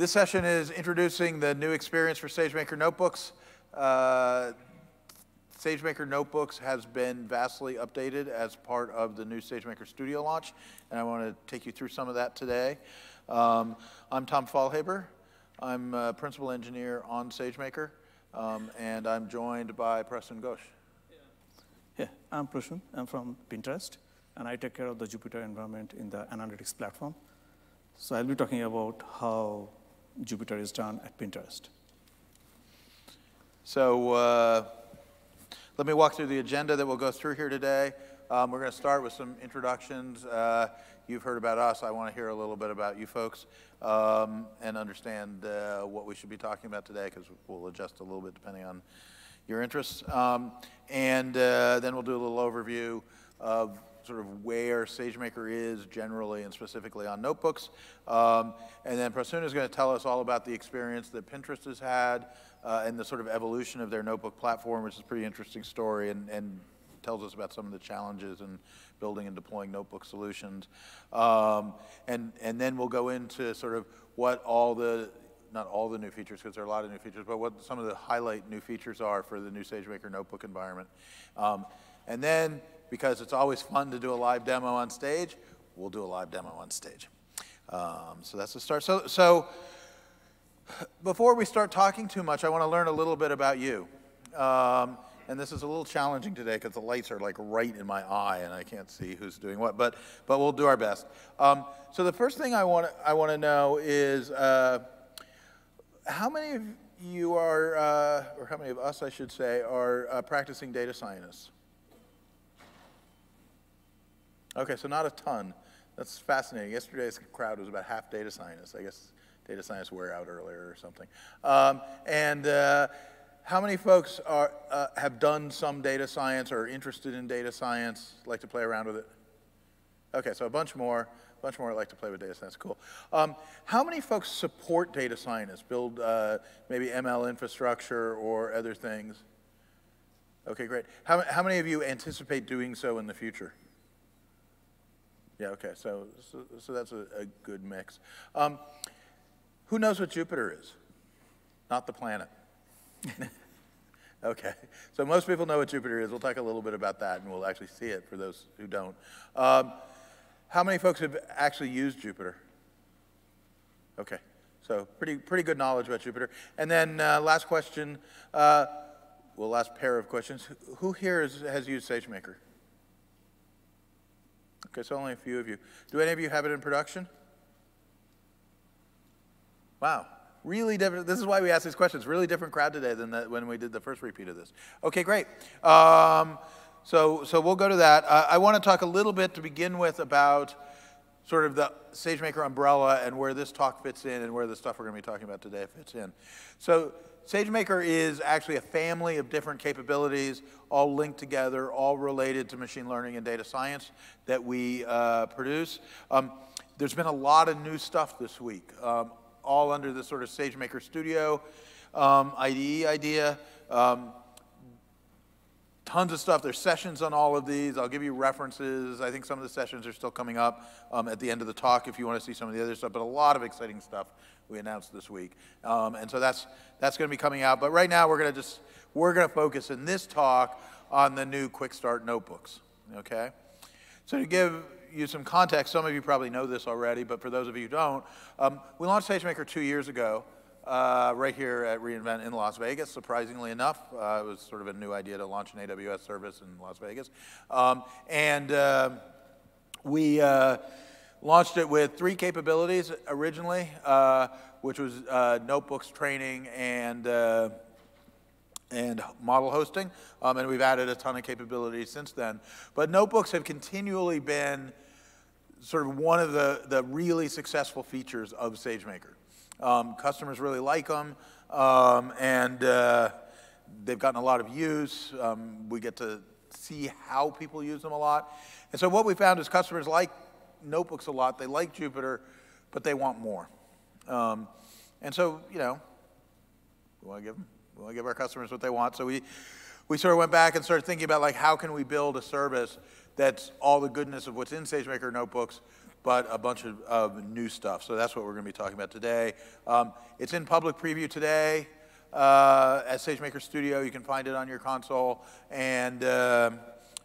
This session is introducing the new experience for SageMaker Notebooks. Uh, SageMaker Notebooks has been vastly updated as part of the new SageMaker Studio launch, and I want to take you through some of that today. Um, I'm Tom Faulhaber. I'm a principal engineer on SageMaker, um, and I'm joined by Preston Ghosh. Yeah, I'm Prashun. I'm from Pinterest, and I take care of the Jupyter environment in the analytics platform. So I'll be talking about how Jupyter is done at Pinterest. So uh, let me walk through the agenda that we'll go through here today. Um, we're going to start with some introductions. Uh, you've heard about us. I want to hear a little bit about you folks um, and understand uh, what we should be talking about today because we'll adjust a little bit depending on your interests. Um, and uh, then we'll do a little overview of sort of where SageMaker is generally and specifically on notebooks. Um, and then Prasoon is going to tell us all about the experience that Pinterest has had uh, and the sort of evolution of their notebook platform, which is a pretty interesting story and, and tells us about some of the challenges in building and deploying notebook solutions. Um, and, and then we'll go into sort of what all the, not all the new features, because there are a lot of new features, but what some of the highlight new features are for the new SageMaker notebook environment. Um, and then because it's always fun to do a live demo on stage, we'll do a live demo on stage. Um, so that's the start. So, so before we start talking too much, I want to learn a little bit about you. Um, and this is a little challenging today because the lights are like right in my eye and I can't see who's doing what, but, but we'll do our best. Um, so the first thing I want to I want to know is uh, how many of you are, uh, or how many of us, I should say, are uh, practicing data scientists? Okay, so not a ton. That's fascinating. Yesterday's crowd was about half data scientists. I guess data science wear out earlier or something. Um, and uh, how many folks are, uh, have done some data science or are interested in data science, like to play around with it? Okay, so a bunch more, a bunch more like to play with data science, cool. Um, how many folks support data scientists, build uh, maybe ML infrastructure or other things? Okay, great. How, how many of you anticipate doing so in the future? Yeah, okay, so, so, so that's a, a, good mix. Um, who knows what Jupyter is? Not the planet. okay, so most people know what Jupyter is. We'll talk a little bit about that and we'll actually see it for those who don't. Um, how many folks have actually used Jupyter? Okay, so pretty, pretty good knowledge about Jupyter. And then uh, last question, uh, well, last pair of questions. Who here is, has used SageMaker? Okay, so only a few of you. Do any of you have it in production? Wow, really different. This is why we ask these questions. Really different crowd today than the, when we did the first repeat of this. Okay, great. Um, so, so we'll go to that. Uh, I want to talk a little bit to begin with about sort of the SageMaker umbrella and where this talk fits in and where the stuff we're going to be talking about today fits in. So SageMaker is actually a family of different capabilities, all linked together, all related to machine learning and data science that we uh, produce. Um, there's been a lot of new stuff this week, um, all under the sort of SageMaker Studio um, IDE idea. Um, tons of stuff. There's sessions on all of these. I'll give you references. I think some of the sessions are still coming up um, at the end of the talk if you want to see some of the other stuff, but a lot of exciting stuff we announced this week. Um, and so that's, that's going to be coming out. But right now we're going to just, we're going to focus in this talk on the new Quick Start notebooks, okay? So to give you some context, some of you probably know this already, but for those of you who don't, um, we launched SageMaker two years ago. Uh, right here at reInvent in Las Vegas, surprisingly enough. Uh, it was sort of a new idea to launch an AWS service in Las Vegas. Um, and uh, we, uh, Launched it with three capabilities originally, uh, which was uh, notebooks training and, uh, and model hosting. Um, and we've added a ton of capabilities since then. But notebooks have continually been sort of one of the, the really successful features of SageMaker. Um, customers really like them, um, and uh, they've gotten a lot of use. Um, we get to see how people use them a lot. And so what we found is customers like notebooks a lot. They like Jupyter, but they want more. Um, and so, you know, we want to give them, we want to give our customers what they want. So we, we sort of went back and started thinking about like how can we build a service that's all the goodness of what's in SageMaker notebooks, but a bunch of, of new stuff. So that's what we're going to be talking about today. Um, it's in public preview today uh, at SageMaker Studio. You can find it on your console. And uh,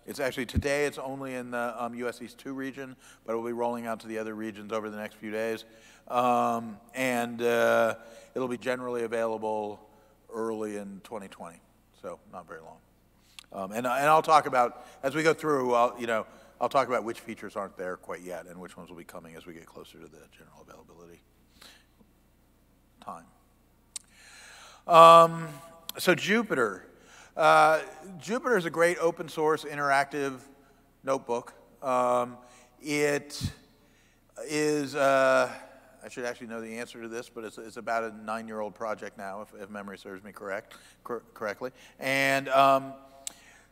it's actually today, it's only in the um, US East 2 region, but it will be rolling out to the other regions over the next few days. Um, and uh, it'll be generally available early in 2020, so not very long. Um, and, and I'll talk about, as we go through, I'll, you know, I'll talk about which features aren't there quite yet and which ones will be coming as we get closer to the general availability time. Um, so Jupyter. Uh, Jupyter is a great open source interactive notebook. Um, it is, uh, I should actually know the answer to this, but it's, it's about a nine-year-old project now, if, if, memory serves me correct, cor correctly. And um,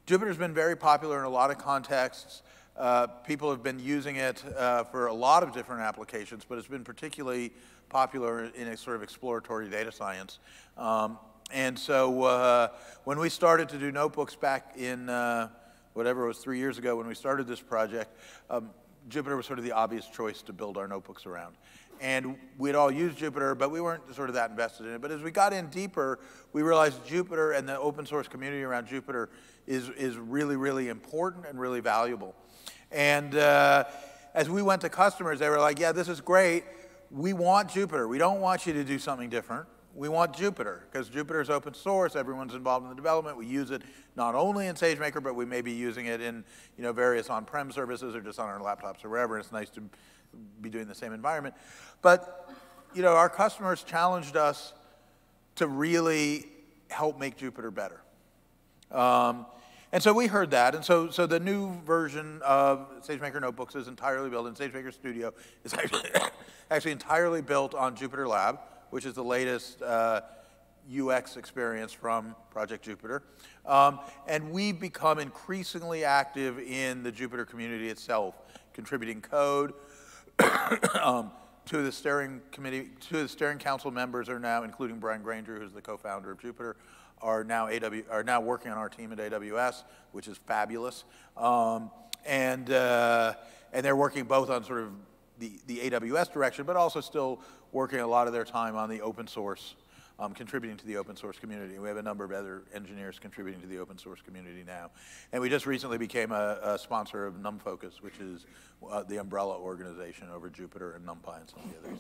Jupyter's been very popular in a lot of contexts. Uh, people have been using it uh, for a lot of different applications, but it's been particularly popular in a sort of exploratory data science. Um, and so uh, when we started to do notebooks back in uh, whatever it was three years ago when we started this project, um, Jupyter was sort of the obvious choice to build our notebooks around. And we'd all used Jupyter, but we weren't sort of that invested in it. But as we got in deeper, we realized Jupyter and the open source community around Jupyter is, is really, really important and really valuable. And uh, as we went to customers, they were like, yeah, this is great. We want Jupyter. We don't want you to do something different. We want Jupyter because Jupyter is open source. Everyone's involved in the development. We use it not only in SageMaker, but we may be using it in you know, various on-prem services or just on our laptops or wherever. It's nice to be doing the same environment. But you know, our customers challenged us to really help make Jupyter better. Um, and so we heard that, and so, so the new version of SageMaker Notebooks is entirely built, in SageMaker Studio is actually, actually entirely built on Jupyter Lab, which is the latest uh, UX experience from Project Jupyter. Um, and we've become increasingly active in the Jupyter community itself, contributing code. um, two of the steering committee, two of the steering council members are now, including Brian Granger, who's the co-founder of Jupyter, are now, AW, are now working on our team at AWS, which is fabulous. Um, and, uh, and they're working both on sort of the, the AWS direction, but also still working a lot of their time on the open source, um, contributing to the open source community. We have a number of other engineers contributing to the open source community now. And we just recently became a, a sponsor of NumFocus, which is uh, the umbrella organization over Jupyter and NumPy and some of the others.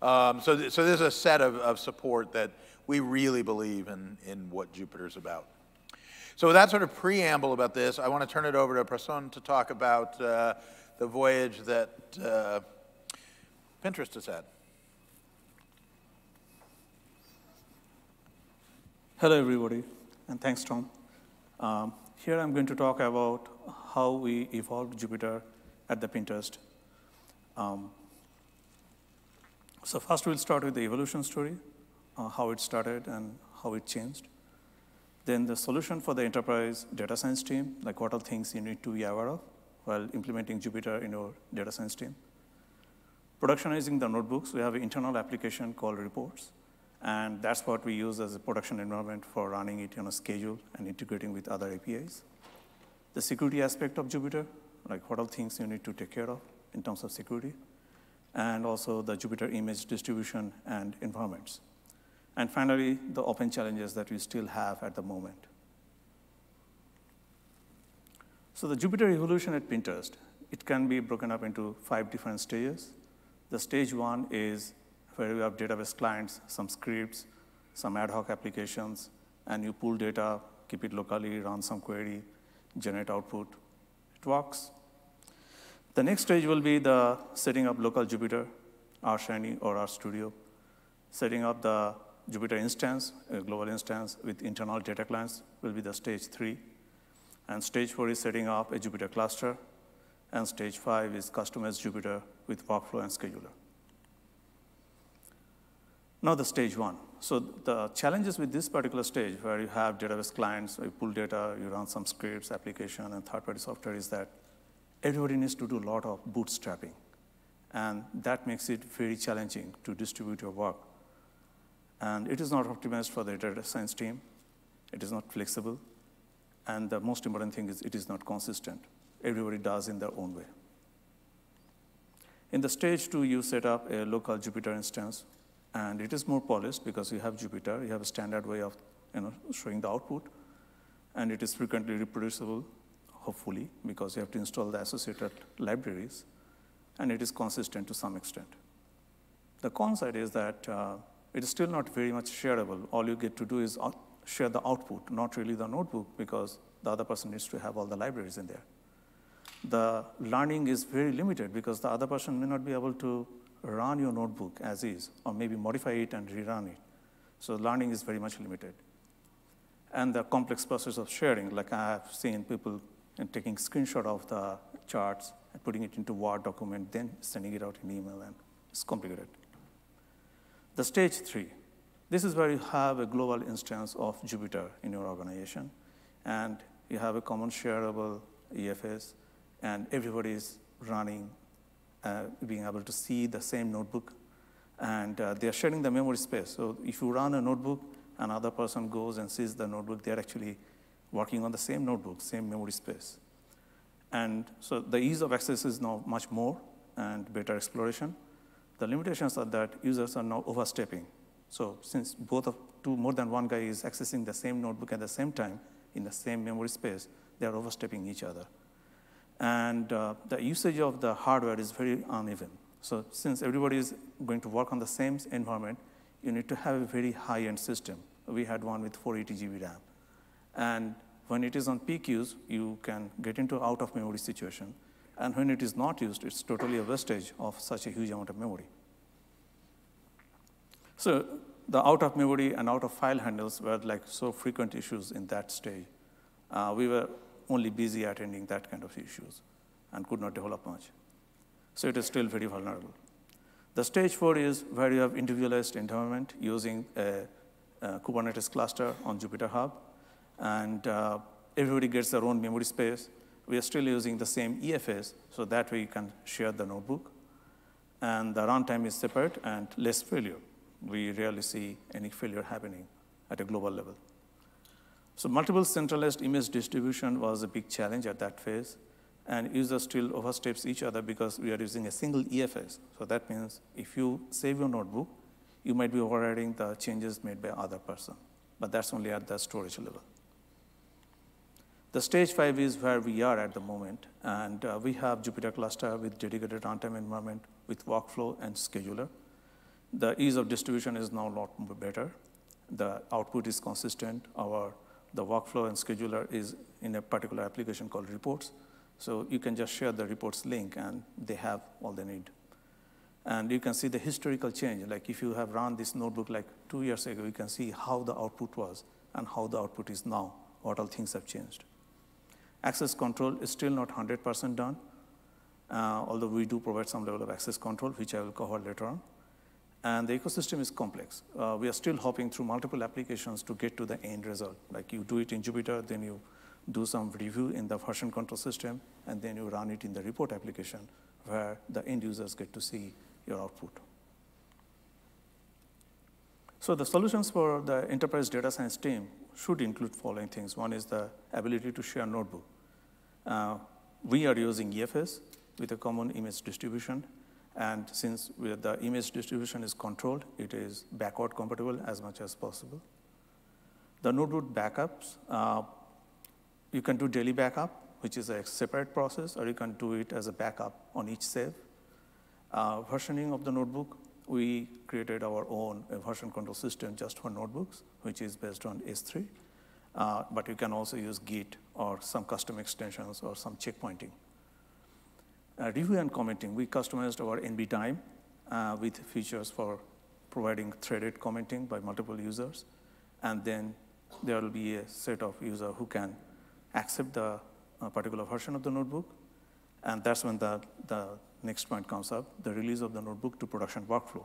Um, so, th so there's a set of, of support that we really believe in, in what Jupyter's about. So with that sort of preamble about this, I want to turn it over to Prasun to talk about uh, the voyage that uh, Pinterest has had. Hello, everybody, and thanks, Tom. Um, here I'm going to talk about how we evolved Jupyter at the Pinterest. Um, so first we'll start with the evolution story uh, how it started and how it changed. Then the solution for the enterprise data science team, like what are things you need to be aware of while implementing Jupyter in your data science team. Productionizing the notebooks, we have an internal application called Reports, and that's what we use as a production environment for running it on a schedule and integrating with other APIs. The security aspect of Jupyter, like what are things you need to take care of in terms of security, and also the Jupyter image distribution and environments. And finally, the open challenges that we still have at the moment. So the Jupyter evolution at Pinterest, it can be broken up into five different stages. The stage one is where you have database clients, some scripts, some ad hoc applications, and you pull data, keep it locally, run some query, generate output. It works. The next stage will be the setting up local Jupyter, RShiny or RStudio, setting up the Jupyter instance, a global instance with internal data clients will be the stage three. And stage four is setting up a Jupyter cluster. And stage five is customized Jupyter with workflow and scheduler. Now the stage one. So the challenges with this particular stage where you have database clients, you pull data, you run some scripts, application, and third-party software is that everybody needs to do a lot of bootstrapping. And that makes it very challenging to distribute your work and it is not optimized for the data science team. It is not flexible. And the most important thing is it is not consistent. Everybody does in their own way. In the stage two, you set up a local Jupyter instance, and it is more polished because you have Jupyter, you have a standard way of you know, showing the output, and it is frequently reproducible, hopefully, because you have to install the associated libraries, and it is consistent to some extent. The con side is that uh, it is still not very much shareable. All you get to do is share the output, not really the notebook, because the other person needs to have all the libraries in there the learning is very limited because the other person may not be able to run your notebook as is, or maybe modify it and rerun it. So learning is very much limited. And the complex process of sharing, like I have seen people taking screenshot of the charts and putting it into Word document, then sending it out in email, and it's complicated. The stage three, this is where you have a global instance of Jupyter in your organization, and you have a common shareable EFS, and everybody is running, uh, being able to see the same notebook, and uh, they are sharing the memory space. So if you run a notebook, another person goes and sees the notebook, they're actually working on the same notebook, same memory space. And so the ease of access is now much more and better exploration. The limitations are that users are now overstepping. So since both of two, more than one guy is accessing the same notebook at the same time in the same memory space, they are overstepping each other and uh, the usage of the hardware is very uneven. So since everybody is going to work on the same environment, you need to have a very high-end system. We had one with 480 GB RAM. And when it is on peak use, you can get into out-of-memory situation. And when it is not used, it's totally a wastage of such a huge amount of memory. So the out-of-memory and out-of-file handles were like so frequent issues in that stage. Uh, we were only busy attending that kind of issues and could not develop much. So it is still very vulnerable. The stage four is where you have individualized environment using a, a Kubernetes cluster on Jupyter Hub, and uh, everybody gets their own memory space. We are still using the same EFS, so that way you can share the notebook. And the runtime is separate and less failure. We rarely see any failure happening at a global level. So multiple centralized image distribution was a big challenge at that phase, and users still oversteps each other because we are using a single EFS. So that means if you save your notebook, you might be overriding the changes made by other person, but that's only at the storage level. The stage five is where we are at the moment, and uh, we have Jupyter cluster with dedicated runtime environment with workflow and scheduler. The ease of distribution is now a lot better. The output is consistent. Our the workflow and scheduler is in a particular application called reports. So you can just share the reports link and they have all they need. And you can see the historical change. Like if you have run this notebook like two years ago, you can see how the output was and how the output is now, what all things have changed. Access control is still not 100% done, uh, although we do provide some level of access control, which I will cover later on and the ecosystem is complex. Uh, we are still hopping through multiple applications to get to the end result. Like you do it in Jupyter, then you do some review in the version control system, and then you run it in the report application where the end users get to see your output. So the solutions for the enterprise data science team should include following things. One is the ability to share notebook. Uh, we are using EFS with a common image distribution and since the image distribution is controlled, it is backward compatible as much as possible. The notebook backups, uh, you can do daily backup, which is a separate process, or you can do it as a backup on each save. Uh, versioning of the notebook, we created our own version control system just for notebooks, which is based on S3. Uh, but you can also use Git or some custom extensions or some checkpointing. Uh, review and commenting, we customized our nbdime uh, with features for providing threaded commenting by multiple users. And then there will be a set of users who can accept the uh, particular version of the notebook. And that's when the, the next point comes up, the release of the notebook to production workflow.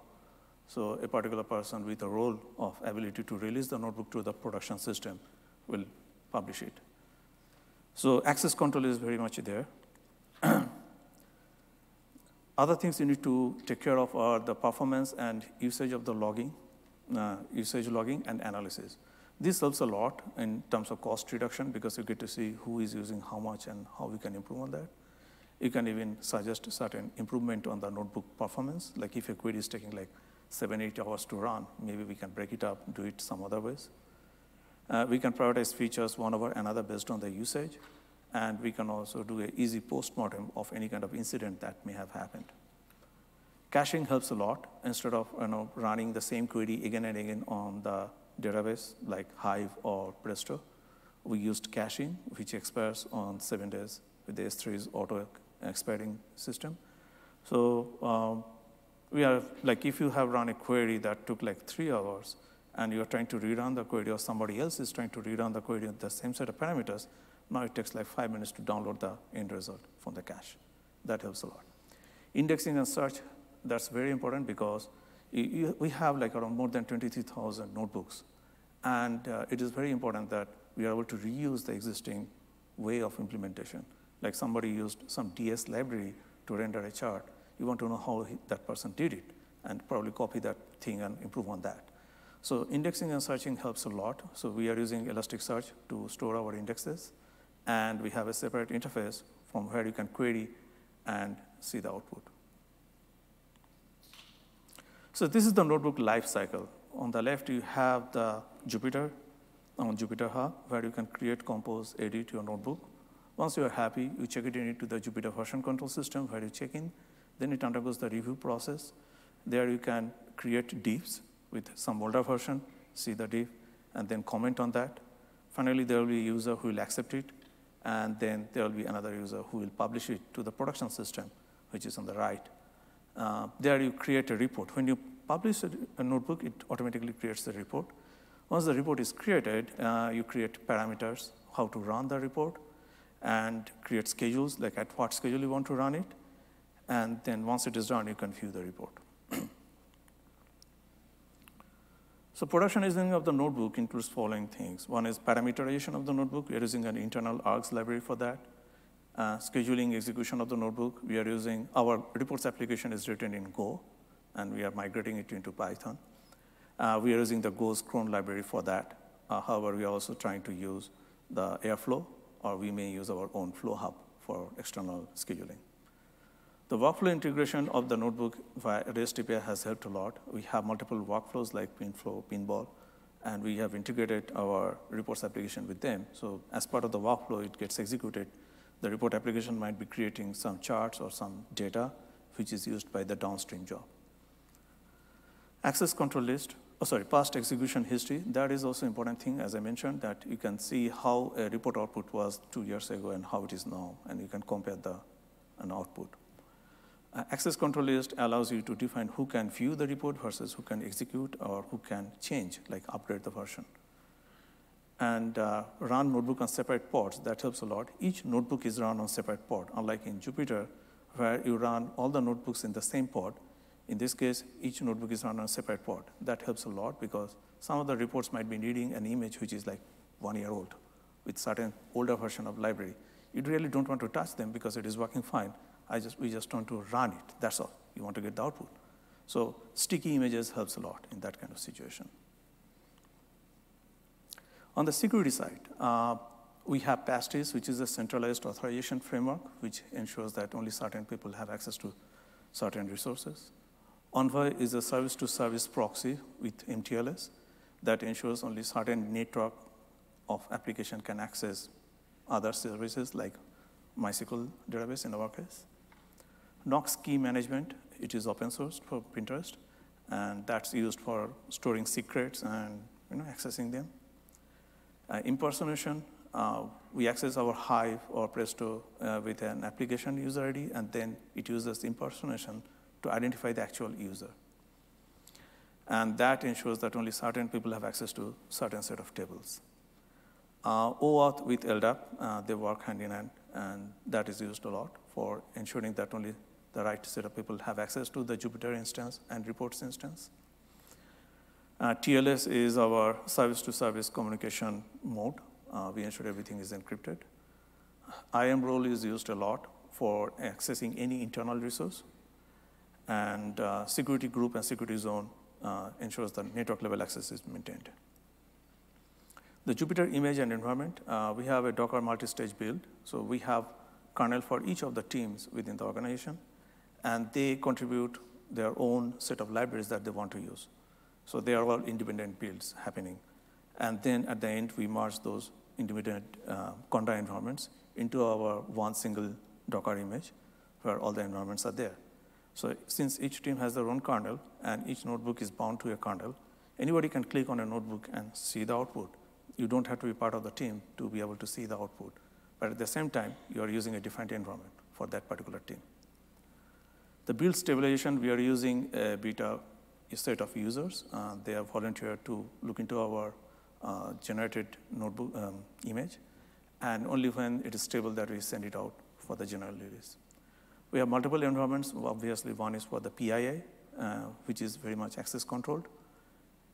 So a particular person with a role of ability to release the notebook to the production system will publish it. So access control is very much there. Other things you need to take care of are the performance and usage of the logging, uh, usage logging and analysis. This helps a lot in terms of cost reduction because you get to see who is using how much and how we can improve on that. You can even suggest certain improvement on the notebook performance. Like if a query is taking like seven, eight hours to run, maybe we can break it up, do it some other ways. Uh, we can prioritize features one over another based on the usage, and we can also do an easy postmortem of any kind of incident that may have happened. Caching helps a lot. Instead of you know, running the same query again and again on the database like Hive or Presto, we used caching, which expires on seven days with the S3's auto expiring system. So um, we are like, if you have run a query that took like three hours, and you're trying to rerun the query, or somebody else is trying to rerun the query with the same set of parameters, now it takes like five minutes to download the end result from the cache. That helps a lot. Indexing and search, that's very important because we have like around more than 23,000 notebooks. And uh, it is very important that we are able to reuse the existing way of implementation. Like somebody used some DS library to render a chart. You want to know how he, that person did it and probably copy that thing and improve on that. So indexing and searching helps a lot. So we are using Elasticsearch to store our indexes. And we have a separate interface from where you can query and see the output. So this is the notebook life cycle. On the left, you have the Jupyter on Jupyter Hub, where you can create, compose, edit your notebook. Once you are happy, you check it into the Jupyter version control system where you check in. Then it undergoes the review process. There you can create diffs with some older version, see the diff, and then comment on that. Finally, there will be a user who will accept it, and then there will be another user who will publish it to the production system, which is on the right. Uh, there you create a report. When you publish a, a, notebook, it automatically creates the report. Once the report is created, uh, you create parameters, how to run the report, and create schedules, like at what schedule you want to run it. And then once it is done, you can view the report. So productionizing of the notebook includes following things. One is parameterization of the notebook. We are using an internal args library for that. Uh, scheduling execution of the notebook. We are using, our reports application is written in Go, and we are migrating it into Python. Uh, we are using the Go's cron library for that. Uh, however, we are also trying to use the Airflow or we may use our own flow hub for external scheduling. The workflow integration of the notebook via REST API has helped a lot. We have multiple workflows like Pinflow, Pinball, and we have integrated our reports application with them. So as part of the workflow, it gets executed. The report application might be creating some charts or some data, which is used by the downstream job. Access control list, oh, sorry, past execution history, that is also important thing, as I mentioned, that you can see how a report output was two years ago and how it is now, and you can compare the an output. Uh, access control list allows you to define who can view the report versus who can execute or who can change, like upgrade the version. And uh, run notebook on separate pods, that helps a lot. Each notebook is run on separate pod, unlike in Jupyter, where you run all the notebooks in the same pod, in this case, each notebook is run on a separate pod. That helps a lot because some of the reports might be needing an image which is like one year old with certain older version of library. You really don't want to touch them because it is working fine. I just, we just want to run it, that's all. You want to get the output. So sticky images helps a lot in that kind of situation. On the security side, uh, we have Pastis, which is a centralized authorization framework, which ensures that only certain people have access to certain resources. Envoy is a service-to-service proxy with MTLS that ensures only certain network of application can access other services like MySQL database in our case. Knox key management, it is open source for Pinterest, and that's used for storing secrets and you know, accessing them. Uh, impersonation, uh, we access our Hive or Presto uh, with an application user ID, and then it uses impersonation to identify the actual user. And that ensures that only certain people have access to certain set of tables. Uh, OAuth with LDAP, uh, they work hand in hand, and that is used a lot for ensuring that only the right set of people have access to the Jupyter instance and reports instance. Uh, TLS is our service-to-service -service communication mode. Uh, we ensure everything is encrypted. IAM role is used a lot for accessing any internal resource and uh, security group and security zone uh, ensures that network level access is maintained. The Jupyter image and environment, uh, we have a Docker multi-stage build. So we have kernel for each of the teams within the organization, and they contribute their own set of libraries that they want to use. So they are all independent builds happening. And then at the end, we merge those independent uh, Conda environments into our one single Docker image where all the environments are there. So since each team has their own kernel and each notebook is bound to a kernel, anybody can click on a notebook and see the output. You don't have to be part of the team to be able to see the output. But at the same time, you are using a different environment for that particular team. The build stabilization, we are using a beta set of users. Uh, they have volunteered to look into our uh, generated notebook um, image, and only when it is stable that we send it out for the general release. We have multiple environments. Obviously, one is for the PII, uh, which is very much access controlled,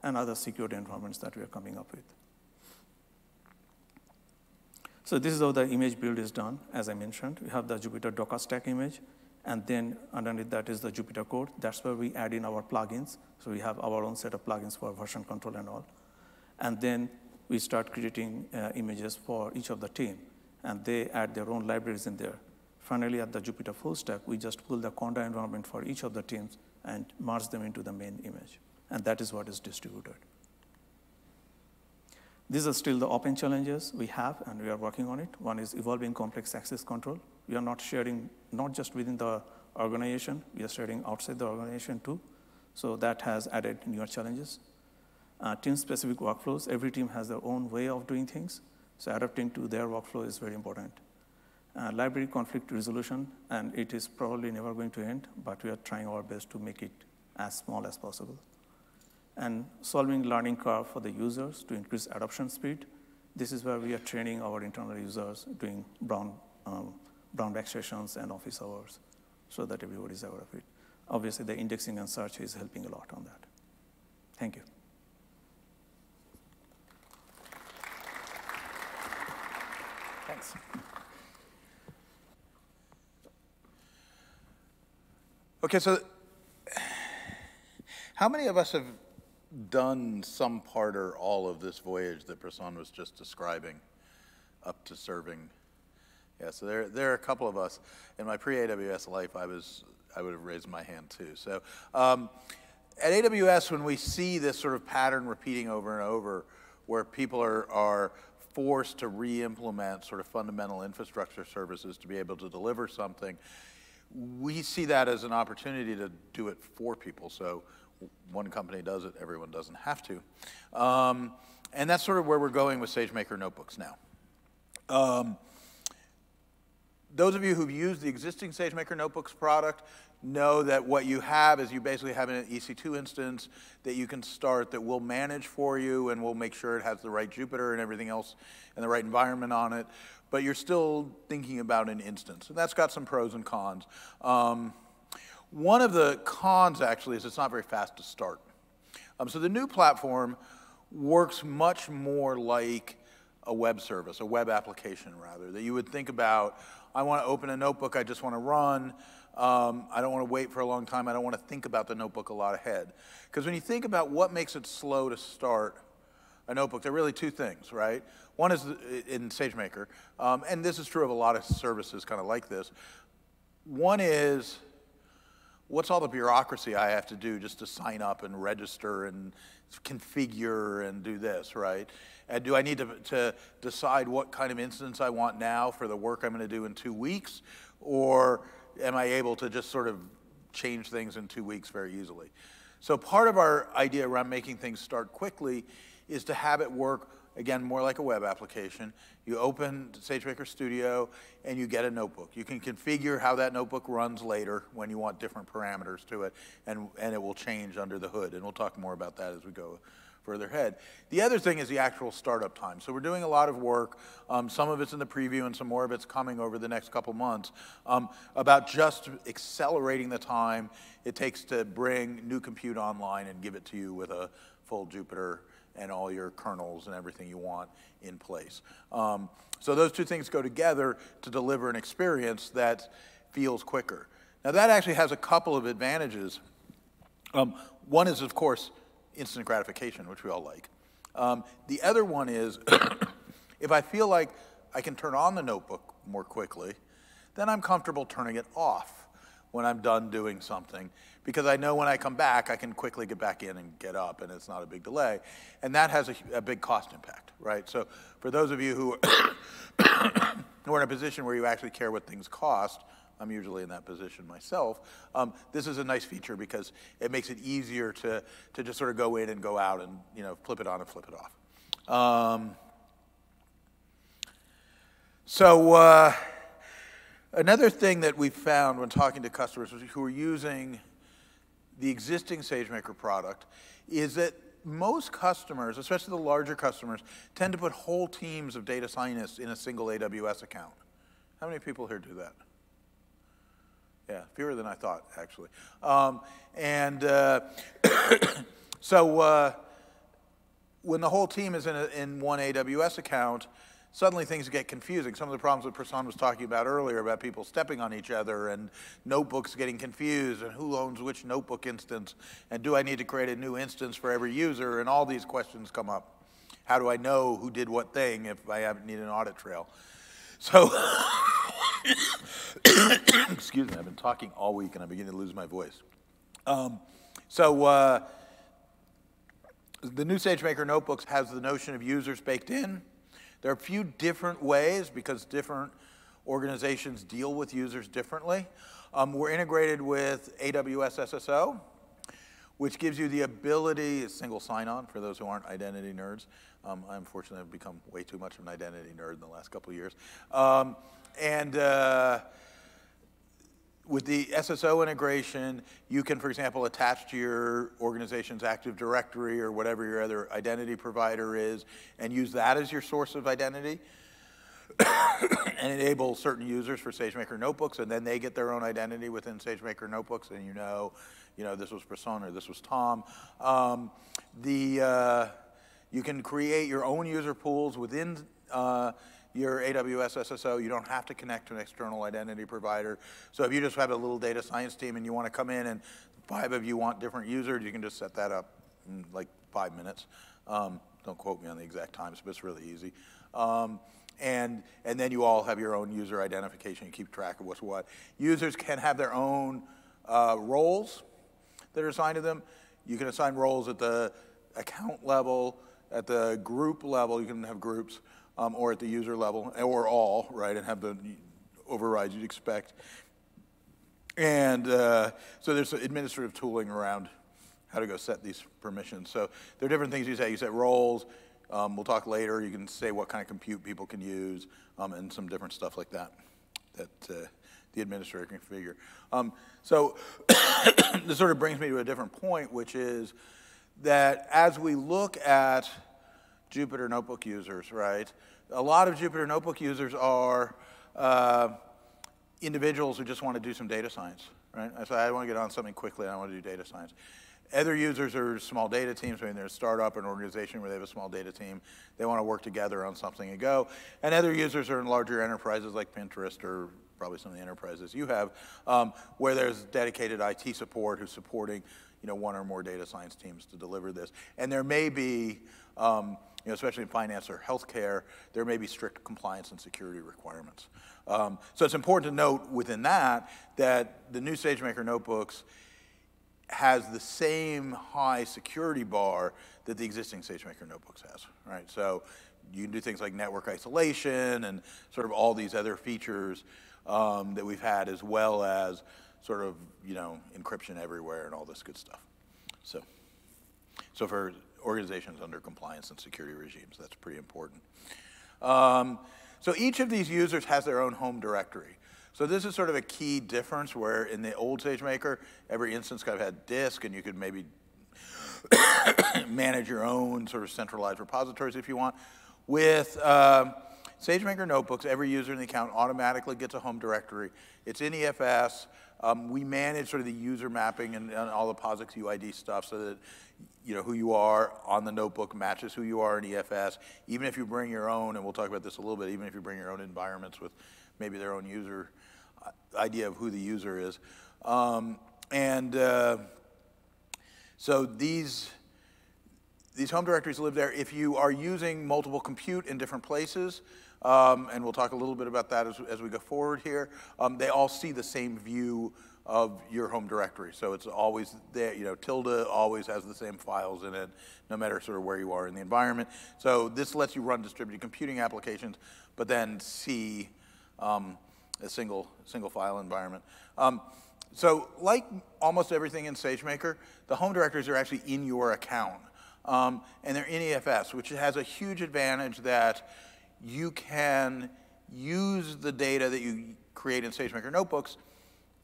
and other secured environments that we are coming up with. So this is how the image build is done. As I mentioned, we have the Jupyter Docker Stack image, and then underneath that is the Jupyter code. That's where we add in our plugins. So we have our own set of plugins for version control and all. And then we start creating uh, images for each of the team, and they add their own libraries in there. Finally, at the Jupyter full stack, we just pull the Conda environment for each of the teams and merge them into the main image. And that is what is distributed. These are still the open challenges we have, and we are working on it. One is evolving complex access control. We are not sharing, not just within the organization, we are sharing outside the organization too. So that has added newer challenges. Uh, team-specific workflows, every team has their own way of doing things, so adapting to their workflow is very important. Uh, library conflict resolution, and it is probably never going to end, but we are trying our best to make it as small as possible and solving learning curve for the users to increase adoption speed. This is where we are training our internal users doing brown, um, brown bag sessions and office hours so that everybody is aware of it. Obviously, the indexing and search is helping a lot on that. Thank you. Thanks. Okay, so how many of us have done some part or all of this voyage that Prasanth was just describing up to serving. Yeah, so there, there are a couple of us. In my pre-AWS life, I was, I would have raised my hand too. So um, at AWS, when we see this sort of pattern repeating over and over, where people are, are forced to re-implement sort of fundamental infrastructure services to be able to deliver something, we see that as an opportunity to do it for people. So one company does it, everyone doesn't have to. Um, and that's sort of where we're going with SageMaker notebooks now. Um, those of you who've used the existing SageMaker Notebooks product know that what you have is you basically have an EC2 instance that you can start that will manage for you and will make sure it has the right Jupyter and everything else and the right environment on it. But you're still thinking about an instance. And that's got some pros and cons. Um, one of the cons, actually, is it's not very fast to start. Um, so the new platform works much more like a web service, a web application, rather, that you would think about, I want to open a notebook I just want to run. Um, I don't want to wait for a long time. I don't want to think about the notebook a lot ahead. Because when you think about what makes it slow to start a notebook, there are really two things, right? One is in SageMaker, um, and this is true of a lot of services kind of like this. One is what's all the bureaucracy I have to do just to sign up and register and configure and do this, right? And do I need to, to decide what kind of instance I want now for the work I'm going to do in two weeks? Or am I able to just sort of change things in two weeks very easily? So part of our idea around making things start quickly is to have it work again, more like a web application. You open SageMaker Studio and you get a notebook. You can configure how that notebook runs later when you want different parameters to it, and, and it will change under the hood. And we'll talk more about that as we go further ahead. The other thing is the actual startup time. So we're doing a lot of work. Um, some of it's in the preview and some more of it's coming over the next couple months um, about just accelerating the time it takes to bring new compute online and give it to you with a full Jupyter and all your kernels and everything you want in place. Um, so those two things go together to deliver an experience that feels quicker. Now that actually has a couple of advantages. Um, one is, of course, instant gratification, which we all like. Um, the other one is, if I feel like I can turn on the notebook more quickly, then I'm comfortable turning it off when I'm done doing something because I know when I come back, I can quickly get back in and get up, and it's not a big delay. And that has a, a big cost impact, right? So for those of you who, who are in a position where you actually care what things cost, I'm usually in that position myself. Um, this is a nice feature because it makes it easier to, to just sort of go in and go out and you know flip it on and flip it off. Um, so uh, another thing that we found when talking to customers who are using the existing SageMaker product is that most customers, especially the larger customers, tend to put whole teams of data scientists in a single AWS account. How many people here do that? Yeah, fewer than I thought, actually. Um, and uh, so uh, when the whole team is in, a, in one AWS account, suddenly things get confusing. Some of the problems that Prasanth was talking about earlier about people stepping on each other and notebooks getting confused and who owns which notebook instance and do I need to create a new instance for every user and all these questions come up. How do I know who did what thing if I need an audit trail? So Excuse me, I've been talking all week and I'm beginning to lose my voice. Um, so uh, the new SageMaker Notebooks has the notion of users baked in. There are a few different ways because different organizations deal with users differently. Um, we're integrated with AWS SSO, which gives you the ability, single sign-on for those who aren't identity nerds. Um, I unfortunately have become way too much of an identity nerd in the last couple of years. Um, and uh, with the SSO integration, you can, for example, attach to your organization's Active Directory or whatever your other identity provider is and use that as your source of identity and enable certain users for SageMaker notebooks, and then they get their own identity within SageMaker notebooks, and you know, you know, this was Persona, this was Tom. Um, the, uh, you can create your own user pools within uh, your AWS SSO. You don't have to connect to an external identity provider. So if you just have a little data science team and you want to come in and five of you want different users, you can just set that up in like five minutes. Um, don't quote me on the exact times, but it's really easy. Um, and, and then you all have your own user identification. You keep track of what's what. Users can have their own uh, roles that are assigned to them. You can assign roles at the account level, at the group level. You can have groups um, or at the user level, or all, right, and have the overrides you'd expect. And uh, so there's administrative tooling around how to go set these permissions. So there are different things you say. You set roles. Um, we'll talk later. You can say what kind of compute people can use um, and some different stuff like that that uh, the administrator can configure. Um, so this sort of brings me to a different point, which is that as we look at Jupyter Notebook users, right? A lot of Jupyter Notebook users are uh, individuals who just want to do some data science, right? I say, I want to get on something quickly, and I want to do data science. Other users are small data teams. I mean, they're a startup, or an organization where they have a small data team. They want to work together on something and go. And other users are in larger enterprises like Pinterest or probably some of the enterprises you have, um, where there's dedicated IT support who's supporting you know, one or more data science teams to deliver this. And there may be um, you know, especially in finance or healthcare, there may be strict compliance and security requirements. Um, so it's important to note within that that the new SageMaker notebooks has the same high security bar that the existing SageMaker notebooks has, right? So you can do things like network isolation and sort of all these other features um, that we've had, as well as sort of you know encryption everywhere and all this good stuff. So, so for organizations under compliance and security regimes. That's pretty important. Um, so each of these users has their own home directory. So this is sort of a key difference where in the old SageMaker, every instance kind of had disk and you could maybe manage your own sort of centralized repositories if you want. With um, SageMaker notebooks, every user in the account automatically gets a home directory. It's in EFS. Um, we manage sort of the user mapping and, and, all the POSIX UID stuff so that you know, who you are on the notebook matches who you are in EFS. Even if you bring your own, and we'll talk about this a little bit, even if you bring your own environments with maybe their own user uh, idea of who the user is. Um, and uh, so these, these home directories live there. If you are using multiple compute in different places, um, and we'll talk a little bit about that as, as we go forward here, um, they all see the same view of your home directory. So it's always there, you know, tilde always has the same files in it, no matter sort of where you are in the environment. So this lets you run distributed computing applications, but then see um, a single, single file environment. Um, so like almost everything in SageMaker, the home directories are actually in your account. Um, and they're in EFS, which has a huge advantage that you can use the data that you create in SageMaker notebooks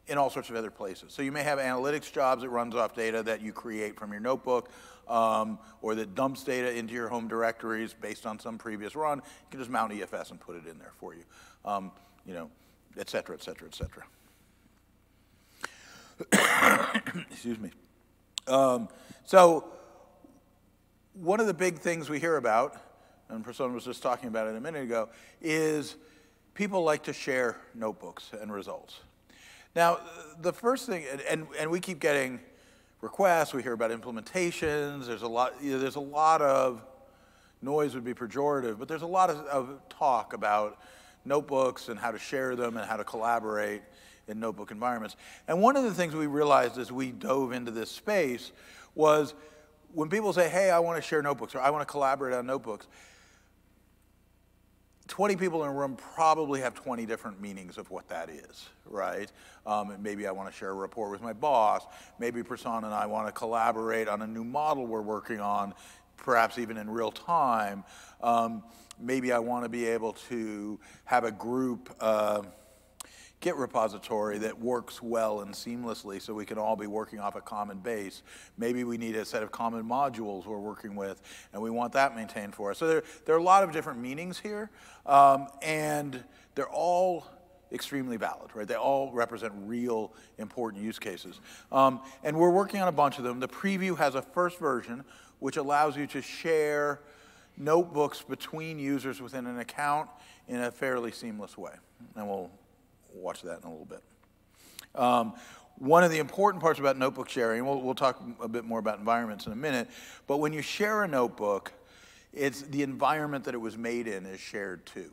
in all sorts of other places. So you may have analytics jobs that runs off data that you create from your notebook, um, or that dumps data into your home directories based on some previous run. You can just mount EFS and put it in there for you, um, you know, et cetera, et cetera, et cetera. Excuse me. Um, so one of the big things we hear about, and Prasanna was just talking about it a minute ago, is people like to share notebooks and results. Now, the first thing, and, and we keep getting requests, we hear about implementations, there's a lot, you know, there's a lot of, noise would be pejorative, but there's a lot of, of talk about notebooks and how to share them and how to collaborate in notebook environments. And one of the things we realized as we dove into this space was when people say, hey, I want to share notebooks or I want to collaborate on notebooks, 20 people in a room probably have 20 different meanings of what that is, right? Um, maybe I want to share a report with my boss. Maybe Prasanna and I want to collaborate on a new model we're working on, perhaps even in real time. Um, maybe I want to be able to have a group. Uh, Git repository that works well and seamlessly so we can all be working off a common base. Maybe we need a set of common modules we're working with, and we want that maintained for us. So there, there are a lot of different meanings here, um, and they're all extremely valid, right? They all represent real important use cases. Um, and we're working on a bunch of them. The preview has a first version, which allows you to share notebooks between users within an account in a fairly seamless way. And we'll watch that in a little bit. Um, one of the important parts about notebook sharing, we'll, we'll talk a bit more about environments in a minute, but when you share a notebook, it's the environment that it was made in is shared too.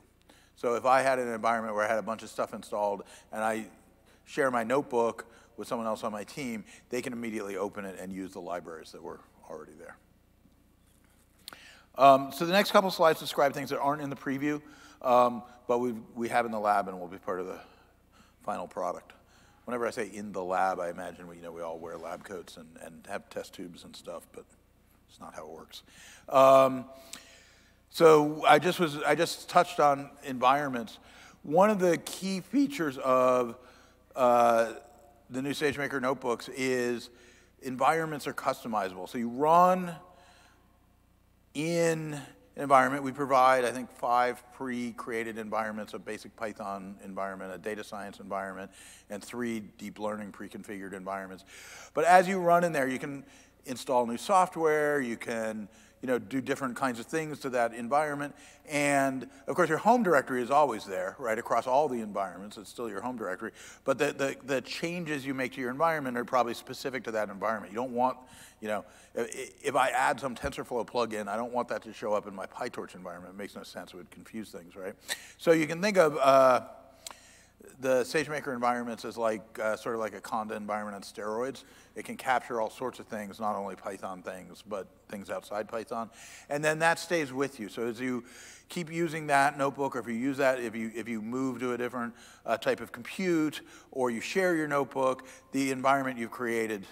So if I had an environment where I had a bunch of stuff installed and I share my notebook with someone else on my team, they can immediately open it and use the libraries that were already there. Um, so the next couple slides describe things that aren't in the preview, um, but we we have in the lab and will be part of the final product. Whenever I say in the lab, I imagine we, you know, we all wear lab coats and, and have test tubes and stuff, but it's not how it works. Um, so I just was I just touched on environments. One of the key features of uh, the new SageMaker notebooks is environments are customizable. So you run in environment. We provide, I think, five pre-created environments, a basic Python environment, a data science environment, and three deep learning pre-configured environments. But as you run in there, you can install new software, you can you know, do different kinds of things to that environment. And of course, your home directory is always there, right, across all the environments. It's still your home directory. But the, the, the changes you make to your environment are probably specific to that environment. You don't want, you know, if I add some TensorFlow plugin, I don't want that to show up in my PyTorch environment. It makes no sense. It would confuse things, right? So you can think of, uh, the SageMaker environments is like uh, sort of like a Conda environment on steroids. It can capture all sorts of things, not only Python things, but things outside Python. And then that stays with you. So as you keep using that notebook, or if you use that, if you, if you move to a different uh, type of compute, or you share your notebook, the environment you've created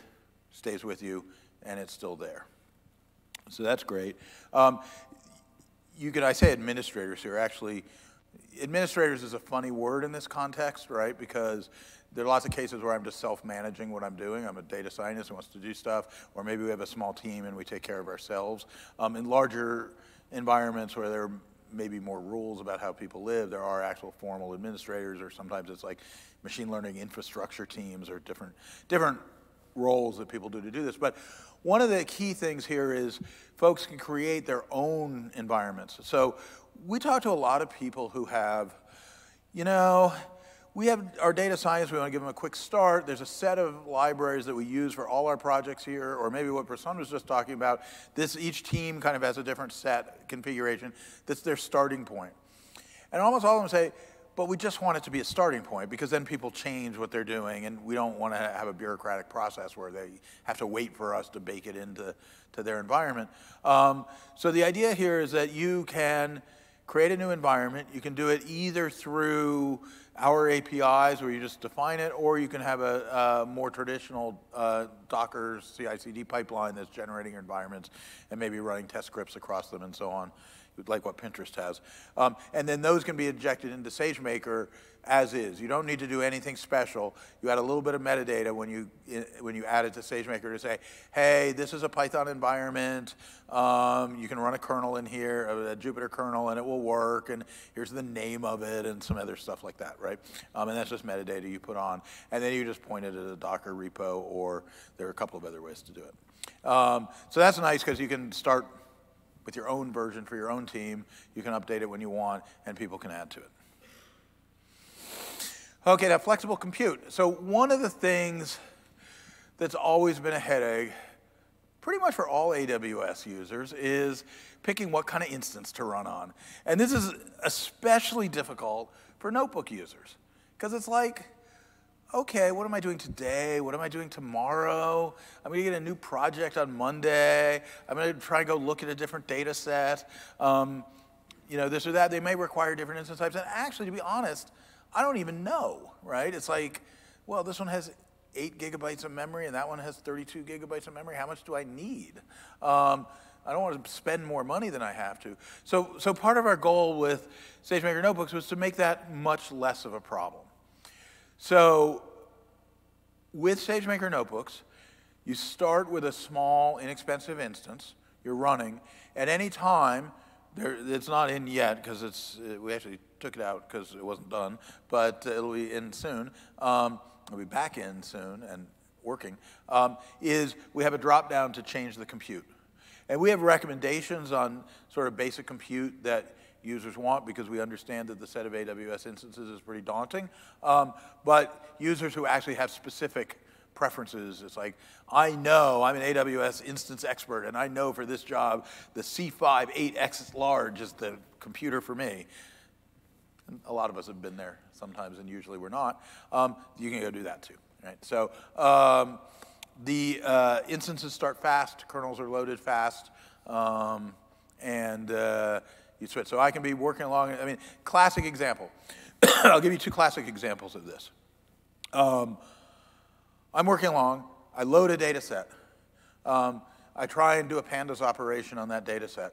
stays with you, and it's still there. So that's great. Um, you could, I say administrators here, actually administrators is a funny word in this context, right? Because there are lots of cases where I'm just self-managing what I'm doing. I'm a data scientist who wants to do stuff, or maybe we have a small team and we take care of ourselves. Um, in larger environments where there are maybe more rules about how people live, there are actual formal administrators, or sometimes it's like machine learning infrastructure teams or different, different roles that people do to do this. But one of the key things here is folks can create their own environments. So we talk to a lot of people who have, you know, we have our data science, we want to give them a quick start. There's a set of libraries that we use for all our projects here, or maybe what Prasanna was just talking about. This, each team kind of has a different set configuration. That's their starting point. And almost all of them say, but we just want it to be a starting point because then people change what they're doing and we don't want to have a bureaucratic process where they have to wait for us to bake it into to their environment. Um, so the idea here is that you can create a new environment. You can do it either through our APIs where you just define it, or you can have a, a more traditional uh, Docker CI/CD pipeline that's generating your environments and maybe running test scripts across them and so on like what Pinterest has. Um, and then those can be injected into SageMaker as is. You don't need to do anything special. You add a little bit of metadata when you, when you add it to SageMaker to say, hey, this is a Python environment. Um, you can run a kernel in here, a, Jupyter kernel, and it will work. And here's the name of it and some other stuff like that, right? Um, and that's just metadata you put on. And then you just point it at a Docker repo, or there are a couple of other ways to do it. Um, so that's nice because you can start with your own version for your own team. You can update it when you want, and people can add to it. Okay, now flexible compute. So one of the things that's always been a headache, pretty much for all AWS users, is picking what kind of instance to run on. And this is especially difficult for notebook users, because it's like, okay, what am I doing today? What am I doing tomorrow? I'm going to get a new project on Monday. I'm going to try and go look at a different data set. Um, you know, this or that. They may require different instance types. And actually, to be honest, I don't even know, right? It's like, well, this one has eight gigabytes of memory and that one has 32 gigabytes of memory. How much do I need? Um, I don't want to spend more money than I have to. So, so part of our goal with SageMaker Notebooks was to make that much less of a problem. So with SageMaker Notebooks, you start with a small, inexpensive instance you're running. At any time, there, it's not in yet because it's we actually took it out because it wasn't done, but it'll be in soon. Um, it'll be back in soon and working. Um, is we have a drop down to change the compute, and we have recommendations on sort of basic compute that users want because we understand that the set of AWS instances is pretty daunting. Um, but users who actually have specific preferences, it's like, I know I'm an AWS instance expert and I know for this job the C5 8X large is the computer for me. And a lot of us have been there sometimes and usually we're not. Um, you can go do that too, right? So um, the uh, instances start fast, kernels are loaded fast, um, and uh, you switch. So I can be working along, I mean, classic example. I'll give you two classic examples of this. Um, I'm working along, I load a data set. Um, I try and do a pandas operation on that data set.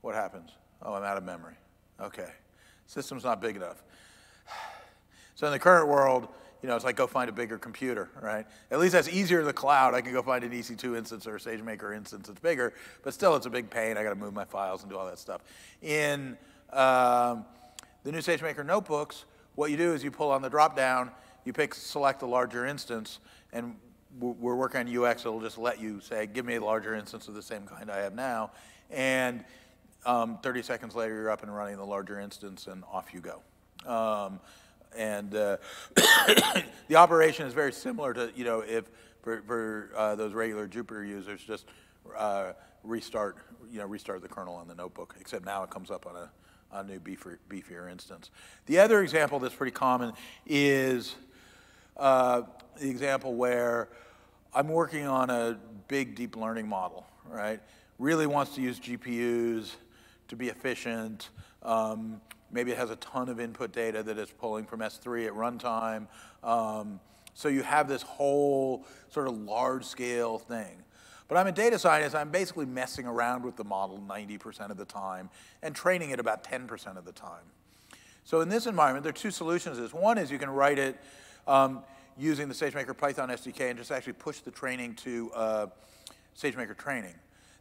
What happens? Oh, I'm out of memory. Okay. System's not big enough. So in the current world, you know, it's like go find a bigger computer, right? At least that's easier in the cloud. I can go find an EC2 instance or a SageMaker instance that's bigger, but still it's a big pain. I got to move my files and do all that stuff. In um, the new SageMaker notebooks, what you do is you pull on the drop down, you pick select a larger instance, and we're working on UX. It'll just let you say, give me a larger instance of the same kind I have now, and um, 30 seconds later you're up and running the larger instance, and off you go. Um, and uh, the operation is very similar to, you know, if for, for uh, those regular Jupyter users, just uh, restart, you know, restart the kernel on the notebook, except now it comes up on a, a new beefier, beefier instance. The other example that's pretty common is uh, the example where I'm working on a big deep learning model, right? Really wants to use GPUs to be efficient. Um, Maybe it has a ton of input data that it's pulling from S3 at runtime. Um, so you have this whole sort of large scale thing. But I'm a data scientist, I'm basically messing around with the model 90% of the time and training it about 10% of the time. So in this environment, there are two solutions. One is you can write it um, using the SageMaker Python SDK and just actually push the training to uh, SageMaker training.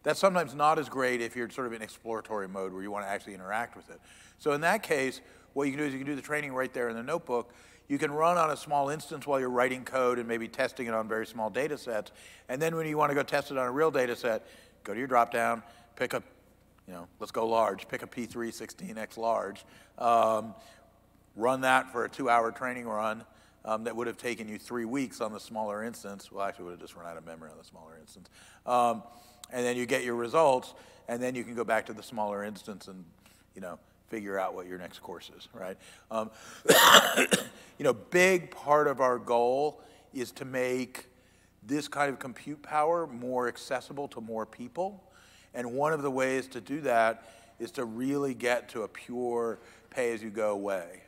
That's sometimes not as great if you're sort of in exploratory mode where you want to actually interact with it. So in that case, what you can do is you can do the training right there in the notebook. You can run on a small instance while you're writing code and maybe testing it on very small data sets. And then when you want to go test it on a real data set, go to your dropdown, pick a, you know, let's go large, pick a P3 16X large, um, run that for a two-hour training run um, that would have taken you three weeks on the smaller instance. Well, actually, would have just run out of memory on the smaller instance. Um, and then you get your results, and then you can go back to the smaller instance and, you know, figure out what your next course is, right? Um, you know, big part of our goal is to make this kind of compute power more accessible to more people. And one of the ways to do that is to really get to a pure pay-as-you-go way.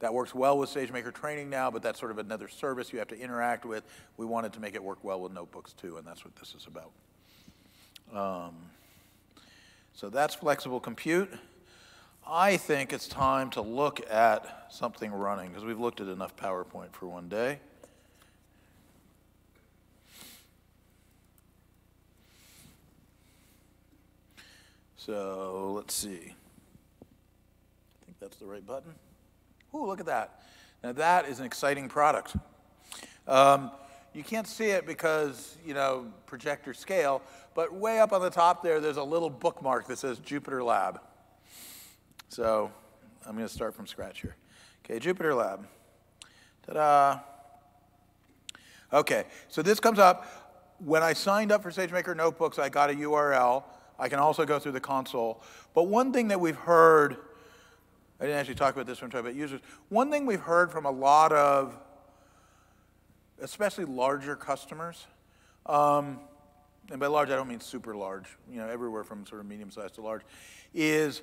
That works well with SageMaker training now, but that's sort of another service you have to interact with. We wanted to make it work well with notebooks too, and that's what this is about. Um, so that's flexible compute. I think it's time to look at something running, because we've looked at enough PowerPoint for one day. So let's see. I think that's the right button. Ooh, look at that. Now that is an exciting product. Um, you can't see it because, you know, projector scale, but way up on the top there, there's a little bookmark that says Jupyter Lab. So I'm going to start from scratch here. Okay, Jupyter Lab. Ta-da. Okay, so this comes up. When I signed up for SageMaker Notebooks, I got a URL. I can also go through the console. But one thing that we've heard, I didn't actually talk about this when I'm talking about users. One thing we've heard from a lot of, especially larger customers, um, and by large I don't mean super large, you know, everywhere from sort of medium sized to large, is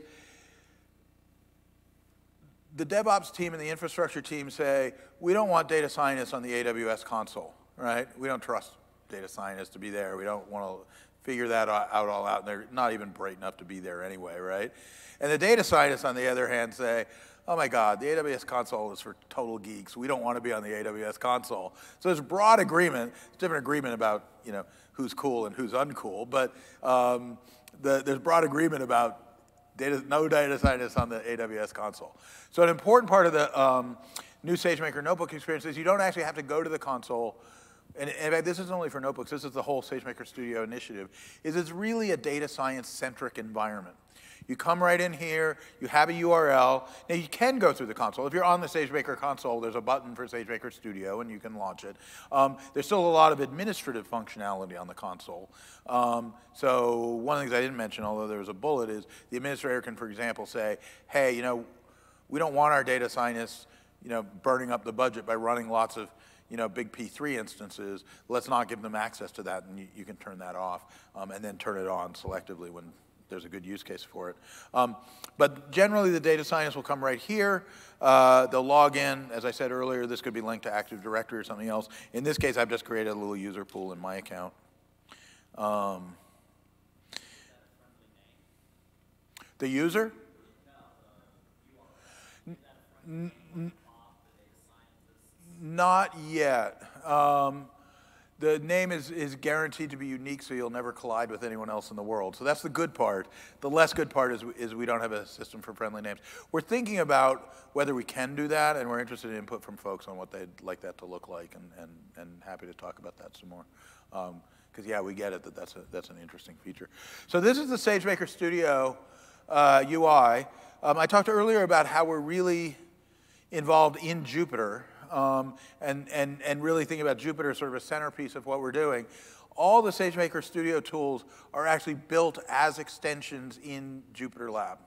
the DevOps team and the infrastructure team say, we don't want data scientists on the AWS console, right? We don't trust data scientists to be there. We don't want to figure that out all out. And they're not even bright enough to be there anyway, right? And the data scientists, on the other hand, say, oh my God, the AWS console is for total geeks. We don't want to be on the AWS console. So there's broad agreement. Different agreement about, you know, who's cool and who's uncool. But um, the, there's broad agreement about data, no data scientists on the AWS console. So an important part of the um, new SageMaker notebook experience is you don't actually have to go to the console and in fact, this isn't only for notebooks, this is the whole SageMaker Studio initiative, is it's really a data science-centric environment. You come right in here, you have a URL. Now you can go through the console. If you're on the SageMaker console, there's a button for SageMaker Studio and you can launch it. Um, there's still a lot of administrative functionality on the console. Um, so one of the things I didn't mention, although there was a bullet, is the administrator can, for example, say, hey, you know, we don't want our data scientists, you know, burning up the budget by running lots of you know, big P3 instances, let's not give them access to that, and you, you can turn that off, um, and then turn it on selectively when there's a good use case for it. Um, but generally, the data science will come right here. Uh, they'll log in. As I said earlier, this could be linked to Active Directory or something else. In this case, I've just created a little user pool in my account. Um, the user? Not yet. Um, the name is, is guaranteed to be unique, so you'll never collide with anyone else in the world. So that's the good part. The less good part is, is we don't have a system for friendly names. We're thinking about whether we can do that, and we're interested in input from folks on what they'd like that to look like, and, and, and happy to talk about that some more. Because, um, yeah, we get it that that's, a, that's an interesting feature. So this is the SageMaker Studio uh, UI. Um, I talked earlier about how we're really involved in Jupyter um, and, and, and really thinking about Jupyter sort of a centerpiece of what we're doing, all the SageMaker Studio tools are actually built as extensions in Jupyter Lab,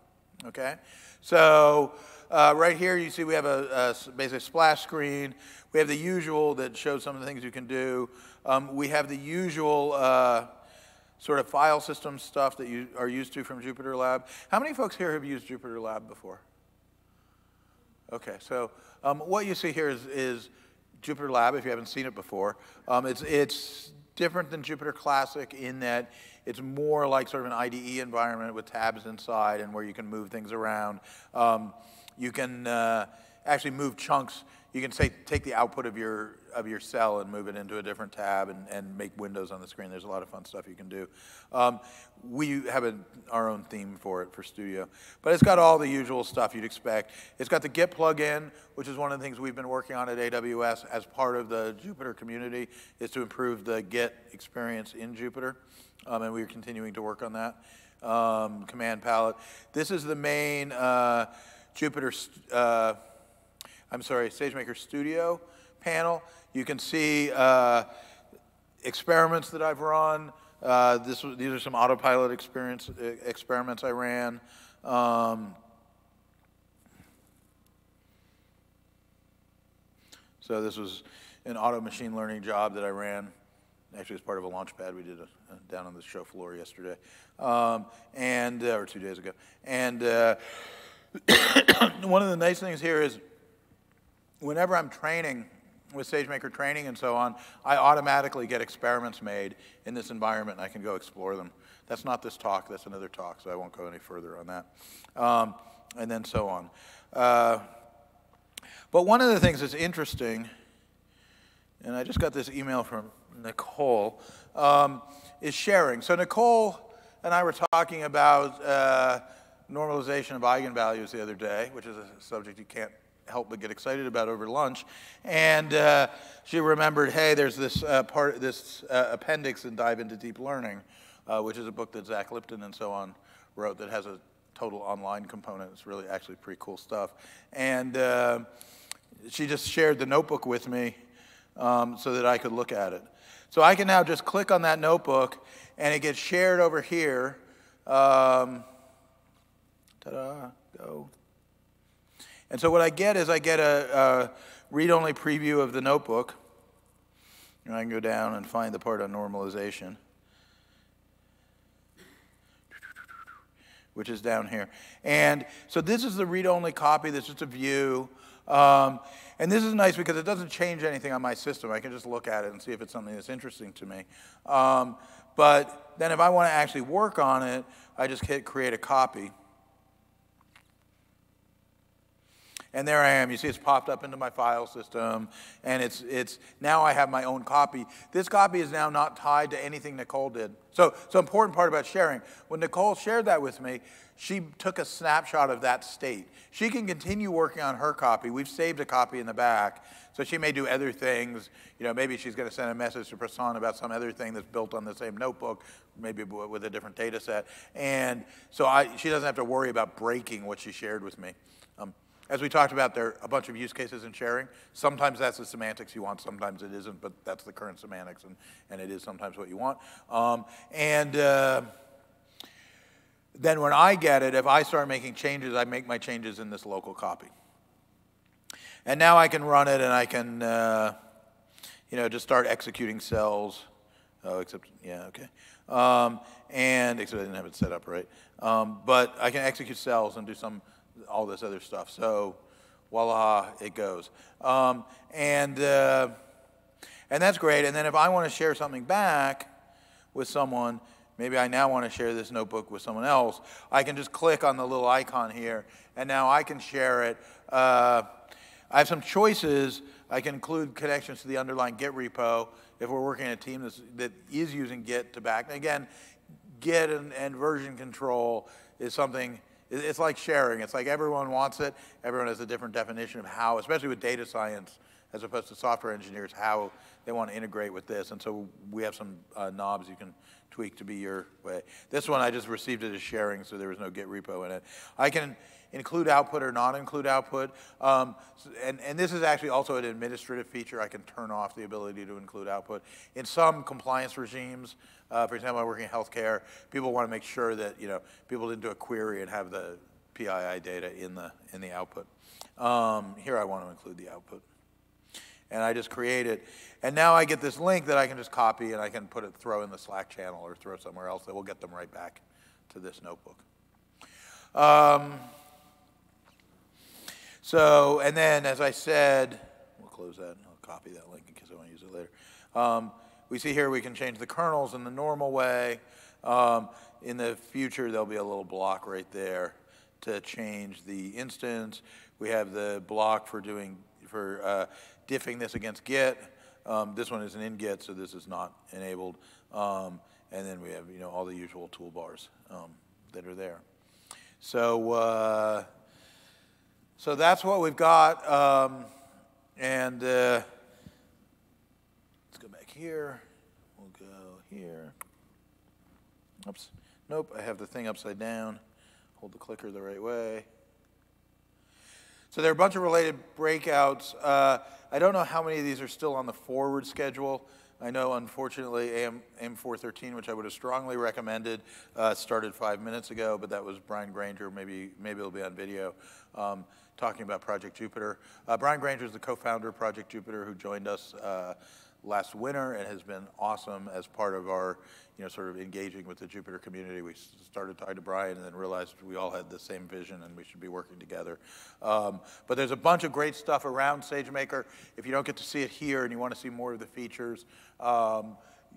okay? So uh, right here you see we have a, a basic splash screen. We have the usual that shows some of the things you can do. Um, we have the usual uh, sort of file system stuff that you are used to from Jupyter Lab. How many folks here have used Jupyter Lab before? Okay, so um, what you see here is, is, Lab, if you haven't seen it before. Um, it's, it's different than Jupyter Classic in that it's more like sort of an IDE environment with tabs inside and where you can move things around. Um, you can uh, actually move chunks. You can say, take the output of your, of your cell and move it into a different tab and, and make windows on the screen. There's a lot of fun stuff you can do. Um, we have a, our own theme for it for Studio. But it's got all the usual stuff you'd expect. It's got the Git plugin, which is one of the things we've been working on at AWS as part of the Jupyter community, is to improve the Git experience in Jupyter. Um, and we're continuing to work on that. Um, command palette. This is the main uh, Jupyter uh, I'm sorry, SageMaker Studio panel. You can see uh, experiments that I've run. Uh, this, these are some autopilot experience, experiments I ran. Um, so this was an auto machine learning job that I ran. Actually, as part of a launch pad we did a, a, down on the show floor yesterday, um, and uh, or two days ago. And uh, one of the nice things here is, whenever I'm training with SageMaker training and so on, I automatically get experiments made in this environment, and I can go explore them. That's not this talk. That's another talk, so I won't go any further on that. Um, and then so on. Uh, but one of the things that's interesting, and I just got this email from Nicole, um, is sharing. So Nicole and I were talking about uh, normalization of eigenvalues the other day, which is a subject you can't help but get excited about over lunch. And uh, she remembered, hey, there's this uh, part, this uh, appendix in Dive into Deep Learning, uh, which is a book that Zach Lipton and so on wrote that has a total online component. It's really actually pretty cool stuff. And uh, she just shared the notebook with me um, so that I could look at it. So I can now just click on that notebook and it gets shared over here. Um, ta-da, go. And so what I get is I get a, a read-only preview of the notebook. And I can go down and find the part on normalization. which is down here. And so this is the read-only copy. This is a view. Um, and this is nice because it doesn't change anything on my system. I can just look at it and see if it's something that's interesting to me. Um, but then if I want to actually work on it, I just hit create a copy. And there I am. You see it's popped up into my file system. And it's, it's now I have my own copy. This copy is now not tied to anything Nicole did. So, so important part about sharing. When Nicole shared that with me, she took a snapshot of that state. She can continue working on her copy. We've saved a copy in the back. So she may do other things. You know, maybe she's going to send a message to Prasan about some other thing that's built on the same notebook, maybe with a different data set. And so I, she doesn't have to worry about breaking what she shared with me. Um, as we talked about, there are a bunch of use cases in sharing. Sometimes that's the semantics you want, sometimes it isn't, but that's the current semantics, and, and it is sometimes what you want. Um, and uh, then when I get it, if I start making changes, I make my changes in this local copy. And now I can run it and I can, uh, you know, just start executing cells. Oh, except, yeah, okay. Um, and, except I didn't have it set up right. Um, but I can execute cells and do some all this other stuff. So voila, it goes. Um, and, uh, and that's great. And then if I want to share something back with someone, maybe I now want to share this notebook with someone else, I can just click on the little icon here, and now I can share it. Uh, I have some choices. I can include connections to the underlying Git repo if we're working in a team that's, that is using Git to back. And again, Git and, and version control is something it's like sharing. It's like everyone wants it. Everyone has a different definition of how, especially with data science, as opposed to software engineers, how they want to integrate with this. And so we have some uh, knobs you can tweak to be your way. This one, I just received it as sharing, so there was no Git repo in it. I can include output or not include output. Um, and, and this is actually also an administrative feature. I can turn off the ability to include output. In some compliance regimes, uh, for example, I work in healthcare, people want to make sure that you know people didn't do a query and have the PII data in the, in the output. Um, here I want to include the output. And I just create it. And now I get this link that I can just copy and I can put it, throw in the Slack channel or throw somewhere else that will get them right back to this notebook. Um, so, and then as I said, we'll close that and I'll copy that link in case I want to use it later. Um, we see here we can change the kernels in the normal way. Um, in the future, there'll be a little block right there to change the instance. We have the block for doing, for uh, diffing this against Git. Um, this one isn't in Git, so this is not enabled. Um, and then we have, you know, all the usual toolbars um, that are there. So, uh, so that's what we've got. Um, and uh, here. We'll go here. Oops. Nope, I have the thing upside down. Hold the clicker the right way. So there are a bunch of related breakouts. Uh, I don't know how many of these are still on the forward schedule. I know, unfortunately, AM, AM413, which I would have strongly recommended, uh, started five minutes ago, but that was Brian Granger. Maybe, maybe it'll be on video, um, talking about Project Jupyter. Uh, Brian Granger is the co-founder of Project Jupyter, who joined us uh, last winter and has been awesome as part of our, you know, sort of engaging with the Jupyter community. We started talking to Brian and then realized we all had the same vision and we should be working together. Um, but there's a bunch of great stuff around SageMaker. If you don't get to see it here and you want to see more of the features, um,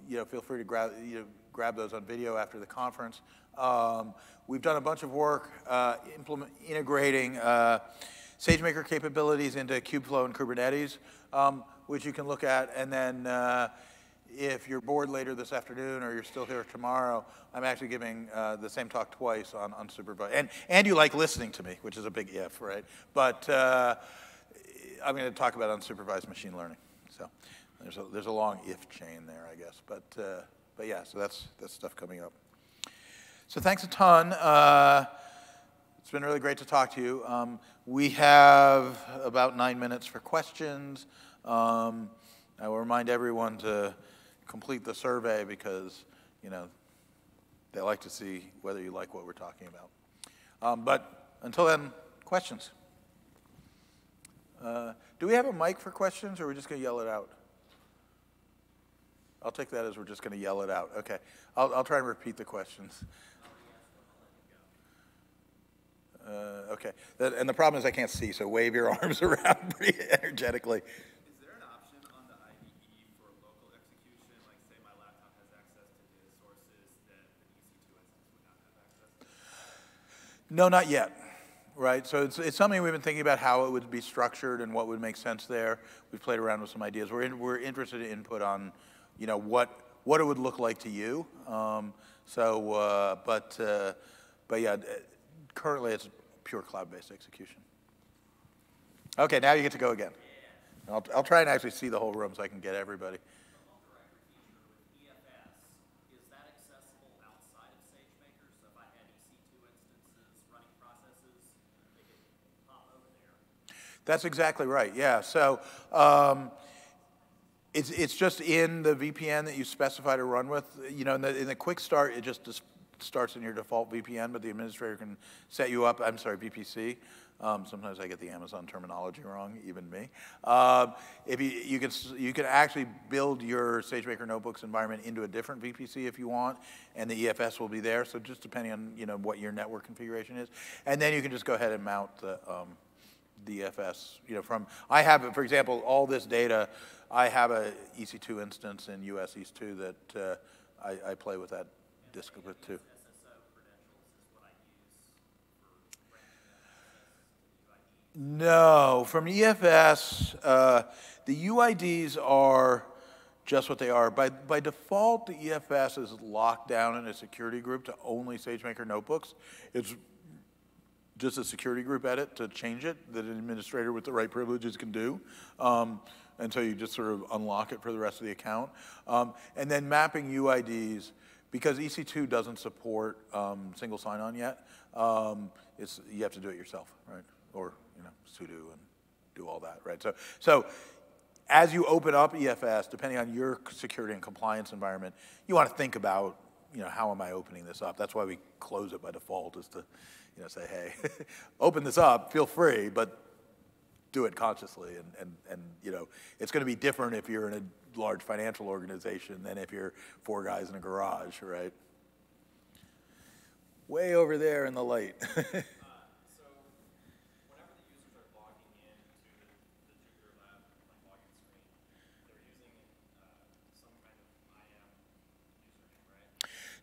you know, feel free to grab, you know, grab those on video after the conference. Um, we've done a bunch of work uh, integrating uh, SageMaker capabilities into Kubeflow and Kubernetes. Um, which you can look at. And then uh, if you're bored later this afternoon or you're still here tomorrow, I'm actually giving uh, the same talk twice on unsupervised. And, and you like listening to me, which is a big if, right? But uh, I'm going to talk about unsupervised machine learning. So there's a, there's a long if chain there, I guess. But, uh, but yeah, so that's, that's stuff coming up. So thanks a ton. Uh, it's been really great to talk to you. Um, we have about nine minutes for questions. Um, I will remind everyone to complete the survey because, you know, they like to see whether you like what we're talking about. Um, but until then, questions. Uh, do we have a mic for questions or are we just going to yell it out? I'll take that as we're just going to yell it out. Okay. I'll, I'll try and repeat the questions. Uh, okay. and the problem is I can't see, so wave your arms around pretty energetically. No, not yet. Right, so it's, it's something we've been thinking about how it would be structured and what would make sense there. We've played around with some ideas. We're, in, we're interested in input on, you know, what, what it would look like to you. Um, so, uh, but, uh, but yeah, currently it's pure cloud-based execution. Okay, now you get to go again. I'll, I'll try and actually see the whole room so I can get everybody. That's exactly right, yeah. So um, it's, it's just in the VPN that you specify to run with. You know, in the, in the quick start, it just starts in your default VPN, but the administrator can set you up, I'm sorry, VPC. Um, sometimes I get the Amazon terminology wrong, even me. Um, if you, you, can, you can actually build your SageMaker Notebooks environment into a different VPC if you want, and the EFS will be there. So just depending on you know what your network configuration is, and then you can just go ahead and mount the um, EFS, you know, from, I have, for example, all this data, I have a EC2 instance in US East 2 that uh, I, I, play with that disk with too. No, from EFS, uh, the UIDs are just what they are. By, by default, the EFS is locked down in a security group to only SageMaker notebooks. It's just a security group edit to change it that an administrator with the right privileges can do. Um, and so you just sort of unlock it for the rest of the account. Um, and then mapping UIDs, because EC2 doesn't support um, single sign-on yet, um, it's, you have to do it yourself, right? Or, you know, sudo and do all that, right? So, so as you open up EFS, depending on your security and compliance environment, you want to think about, you know, how am I opening this up? That's why we close it by default is to you know, say, hey, open this up, feel free, but do it consciously. And, and, and you know, it's going to be different if you're in a large financial organization than if you're four guys in a garage, right? Way over there in the light.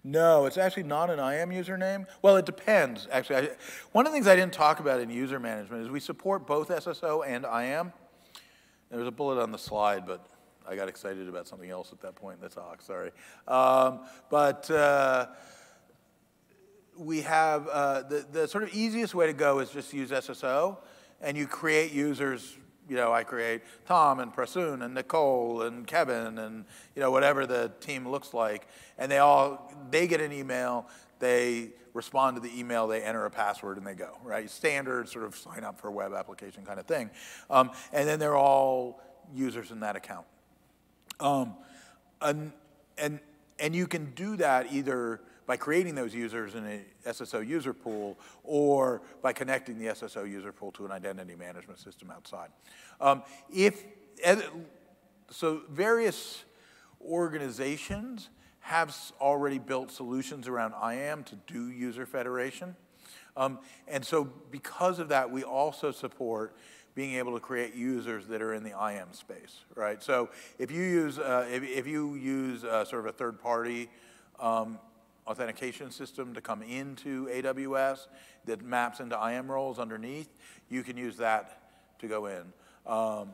No, it's actually not an IAM username. Well, it depends, actually. I, one of the things I didn't talk about in user management is we support both SSO and IAM. There was a bullet on the slide, but I got excited about something else at that point in the talk, sorry. Um, but uh, we have, uh, the, the sort of easiest way to go is just use SSO, and you create users you know, I create Tom and Prasoon and Nicole and Kevin and, you know, whatever the team looks like. And they all, they get an email, they respond to the email, they enter a password, and they go, right? Standard sort of sign up for a web application kind of thing. Um, and then they're all users in that account. Um, and, and, and you can do that either by creating those users in a SSO user pool or by connecting the SSO user pool to an identity management system outside. Um, if, so various organizations have already built solutions around IAM to do user federation. Um, and so because of that, we also support being able to create users that are in the IAM space, right? So if you use, uh, if, if, you use uh, sort of a third party um, authentication system to come into AWS that maps into IAM roles underneath, you can use that to go in. Um,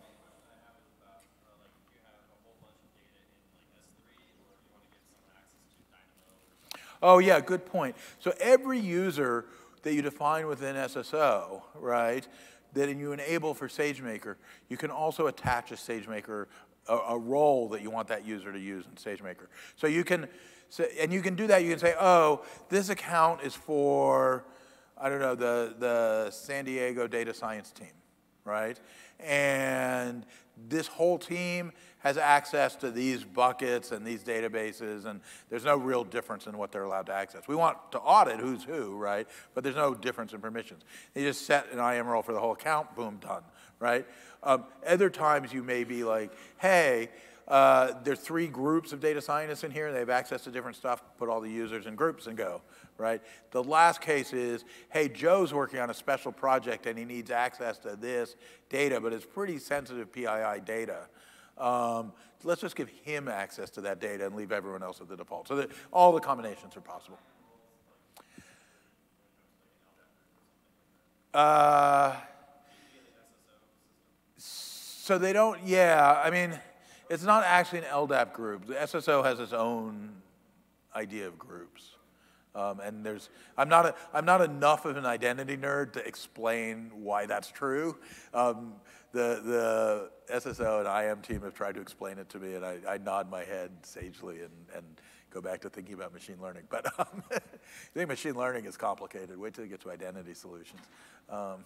Oh, yeah, good point. So every user that you define within SSO, right, that you enable for SageMaker, you can also attach a SageMaker, a, a role that you want that user to use in SageMaker. So you can, and you can do that, you can say, oh, this account is for, I don't know, the, the San Diego data science team, right? And this whole team has access to these buckets and these databases, and there's no real difference in what they're allowed to access. We want to audit who's who, right? But there's no difference in permissions. You just set an IAM role for the whole account, boom, done, right? Um, other times you may be like, hey, uh, there's three groups of data scientists in here. They have access to different stuff. Put all the users in groups and go, right? The last case is, hey, Joe's working on a special project and he needs access to this data, but it's pretty sensitive PII data. Um, let's just give him access to that data and leave everyone else at the default. So that all the combinations are possible. Uh, so they don't, yeah, I mean, it's not actually an LDAP group. The SSO has its own idea of groups. Um, and there's, I'm not, a, I'm not enough of an identity nerd to explain why that's true. Um, the, the SSO and IAM team have tried to explain it to me, and I, I nod my head sagely and, and go back to thinking about machine learning. But um, I think machine learning is complicated. Wait till you get to identity solutions. Um,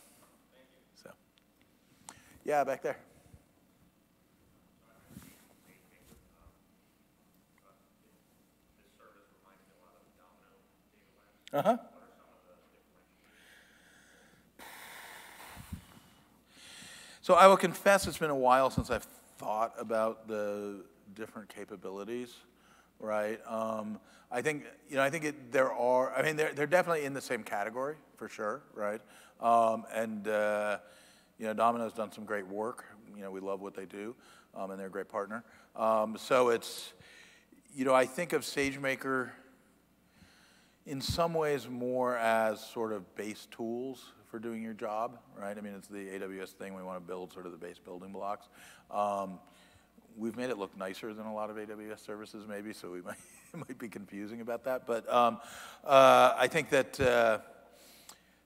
so, yeah, back there. Uh huh. So I will confess it's been a while since I've thought about the different capabilities, right? Um, I think, you know, I think it, there are, I mean, they're, they're definitely in the same category, for sure, right? Um, and, uh, you know, Domino's done some great work. You know, we love what they do, um, and they're a great partner. Um, so it's, you know, I think of SageMaker in some ways more as sort of base tools for doing your job, right? I mean, it's the AWS thing. We want to build sort of the base building blocks. Um, we've made it look nicer than a lot of AWS services, maybe, so we might, might be confusing about that. But um, uh, I think that uh,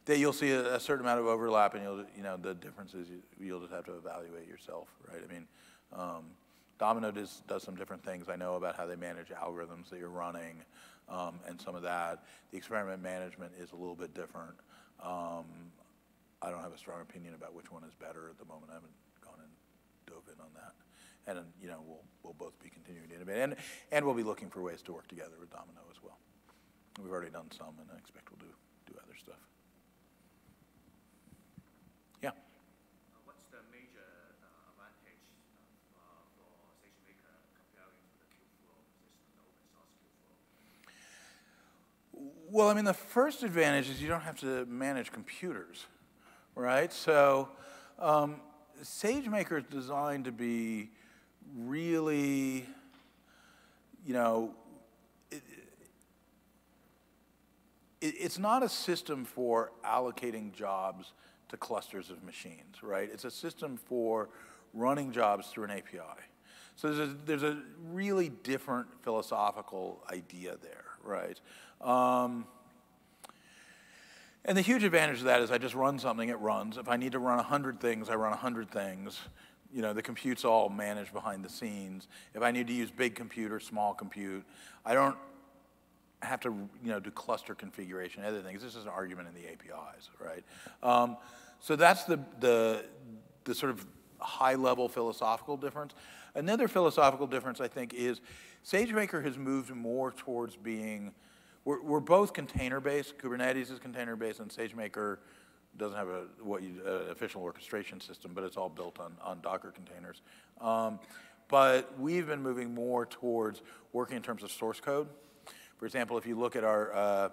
that you'll see a, a, certain amount of overlap, and you'll, you know, the differences you, will just have to evaluate yourself, right? I mean, um, Domino does, does some different things. I know about how they manage algorithms that you're running um, and some of that. The experiment management is a little bit different. Um, I don't have a strong opinion about which one is better at the moment. I haven't gone and dove in on that. And, you know, we'll, we'll both be continuing to innovate. And, and we'll be looking for ways to work together with Domino as well. We've already done some, and I expect we'll do, do other stuff. Yeah. what's the major uh, advantage uh, for SageMaker comparing to the Kubeflow system, the open source Kubeflow? Well, I mean, the first advantage is you don't have to manage computers right? So um, SageMaker is designed to be really, you know, it, it, it's not a system for allocating jobs to clusters of machines, right? It's a system for running jobs through an API. So there's a, there's a really different philosophical idea there, right? Um, and the huge advantage of that is I just run something, it runs. If I need to run 100 things, I run 100 things. You know, the compute's all managed behind the scenes. If I need to use big compute or small compute, I don't, have to, you know, do cluster configuration, other things. This is an argument in the APIs, right? Um, so that's the, the, the sort of high-level philosophical difference. Another philosophical difference, I think, is SageMaker has moved more towards being, we're, we're both container-based. Kubernetes is container-based, and SageMaker doesn't have a what you, uh, official orchestration system, but it's all built on, on Docker containers. Um, but we've been moving more towards working in terms of source code. For example, if you look at our uh,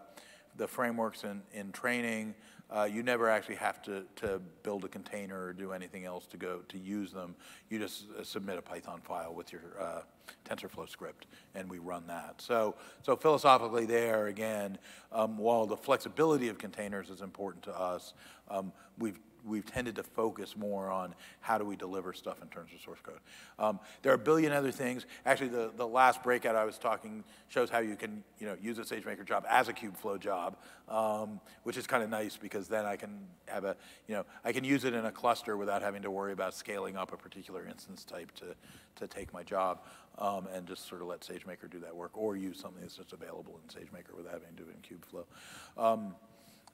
the frameworks in, in training, uh, you never actually have to, to build a container or do anything else to go to use them. You just uh, submit a Python file with your uh, TensorFlow script, and we run that. So, so philosophically, there again, um, while the flexibility of containers is important to us, um, we've we've tended to focus more on how do we deliver stuff in terms of source code. Um, there are a billion other things. Actually, the, the last breakout I was talking shows how you can you know, use a SageMaker job as a Kubeflow job, um, which is kind of nice because then I can have a, you know, I can use it in a cluster without having to worry about scaling up a particular instance type to, to take my job um, and just sort of let SageMaker do that work or use something that's just available in SageMaker without having to do it in Kubeflow.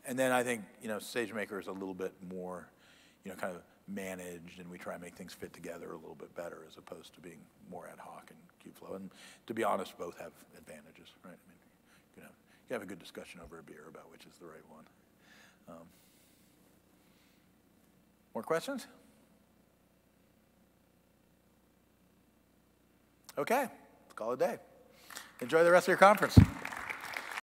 And then I think, you know, SageMaker is a little bit more, you know, kind of managed and we try and make things fit together a little bit better as opposed to being more ad hoc in Kubeflow. And to be honest, both have advantages, right? I mean, you know, you have a good discussion over a beer about which is the right one. Um, more questions? Okay, let's call it a day. Enjoy the rest of your conference.